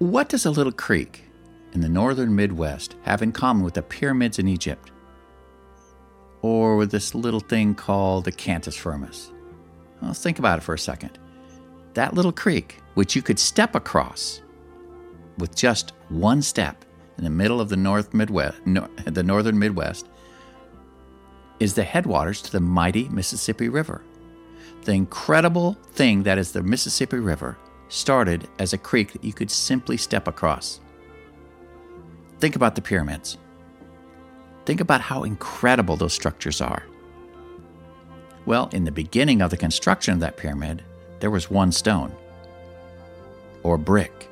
What does a little creek in the northern Midwest have in common with the pyramids in Egypt? Or with this little thing called the Cantus Firmus? Well, let's think about it for a second. That little creek, which you could step across with just one step in the middle of the North Midwest, no, the northern Midwest, is the headwaters to the mighty Mississippi River. The incredible thing that is the Mississippi River started as a creek that you could simply step across. Think about the pyramids. Think about how incredible those structures are. Well, in the beginning of the construction of that pyramid, there was one stone or brick.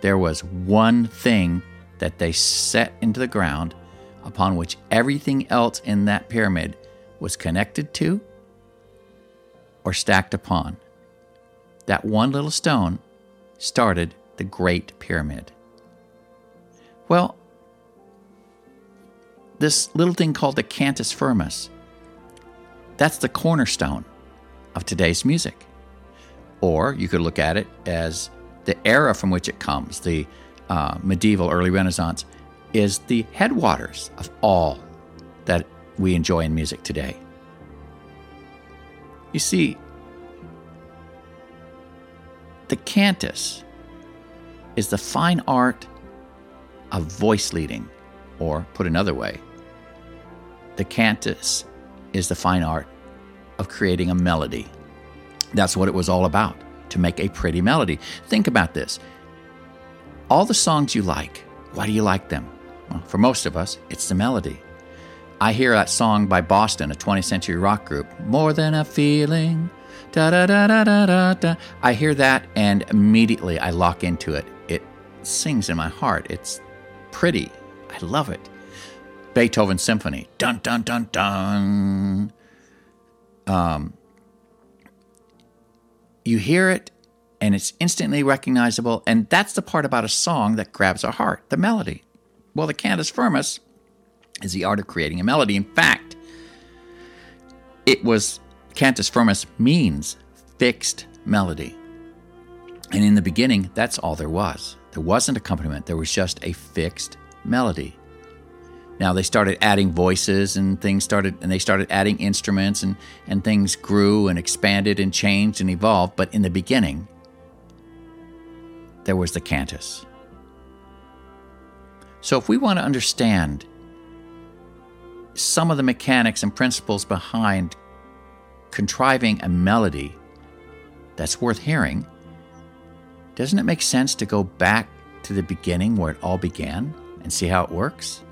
There was one thing that they set into the ground upon which everything else in that pyramid was connected to or stacked upon. That one little stone started the Great Pyramid. Well, this little thing called the Cantus Firmus, that's the cornerstone of today's music. Or you could look at it as the era from which it comes, the uh, medieval, early Renaissance, is the headwaters of all that we enjoy in music today. You see, the cantus is the fine art of voice leading, or put another way, the cantus is the fine art of creating a melody. That's what it was all about, to make a pretty melody. Think about this. All the songs you like, why do you like them? Well, for most of us, it's the melody. I hear that song by Boston, a 20th century rock group, More Than a Feeling. Da, da, da, da, da, da, da. I hear that and immediately I lock into it. It sings in my heart. It's pretty. I love it. Beethoven Symphony. Dun, dun, dun, dun. Um, you hear it and it's instantly recognizable. And that's the part about a song that grabs our heart the melody. Well, the cantus firmus is the art of creating a melody. In fact, it was cantus firmus means fixed melody. And in the beginning, that's all there was. There wasn't accompaniment, there was just a fixed melody. Now they started adding voices and things started and they started adding instruments and, and things grew and expanded and changed and evolved. But in the beginning, there was the cantus. So, if we want to understand some of the mechanics and principles behind contriving a melody that's worth hearing, doesn't it make sense to go back to the beginning where it all began and see how it works?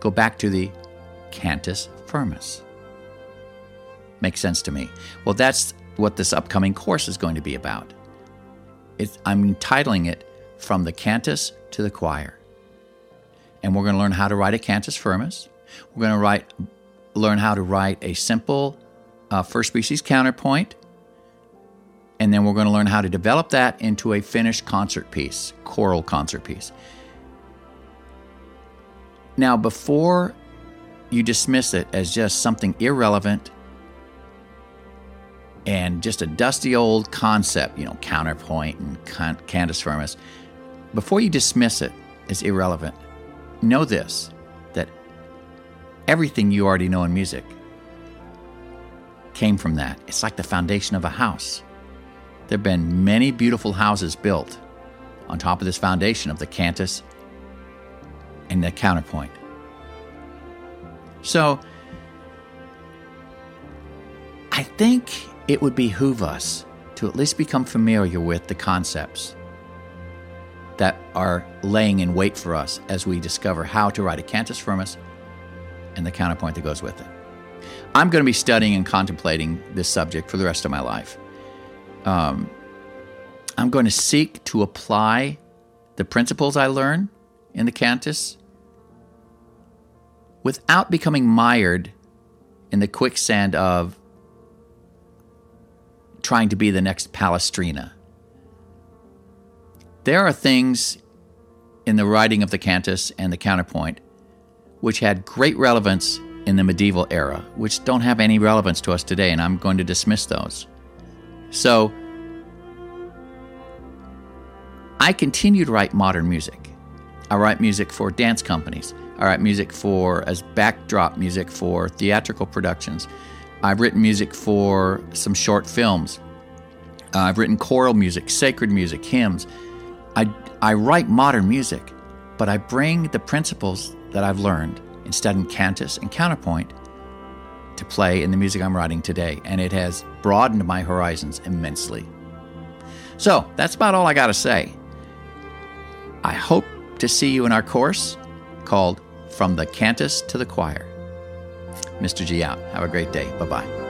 Go back to the Cantus Firmus. Makes sense to me. Well, that's what this upcoming course is going to be about. It, I'm entitling it From the Cantus to the Choir. And we're going to learn how to write a Cantus Firmus. We're going to write, learn how to write a simple uh, first species counterpoint. And then we're going to learn how to develop that into a finished concert piece, choral concert piece. Now, before you dismiss it as just something irrelevant and just a dusty old concept, you know, counterpoint and can- cantus firmus, before you dismiss it as irrelevant, know this everything you already know in music came from that. It's like the foundation of a house. There have been many beautiful houses built on top of this foundation of the cantus and the counterpoint. So, I think it would behoove us to at least become familiar with the concepts that are laying in wait for us as we discover how to write a cantus firmus and the counterpoint that goes with it. I'm going to be studying and contemplating this subject for the rest of my life. Um, I'm going to seek to apply the principles I learn in the cantus without becoming mired in the quicksand of trying to be the next Palestrina. There are things in the writing of the cantus and the counterpoint which had great relevance in the medieval era, which don't have any relevance to us today, and I'm going to dismiss those. So, I continue to write modern music. I write music for dance companies. I write music for as backdrop music for theatrical productions. I've written music for some short films. Uh, I've written choral music, sacred music, hymns. I, I write modern music, but I bring the principles that I've learned in studying cantus and counterpoint to play in the music I'm writing today, and it has broadened my horizons immensely. So that's about all I got to say. I hope to see you in our course called From the Cantus to the Choir. Mr. G out. Have a great day. Bye bye.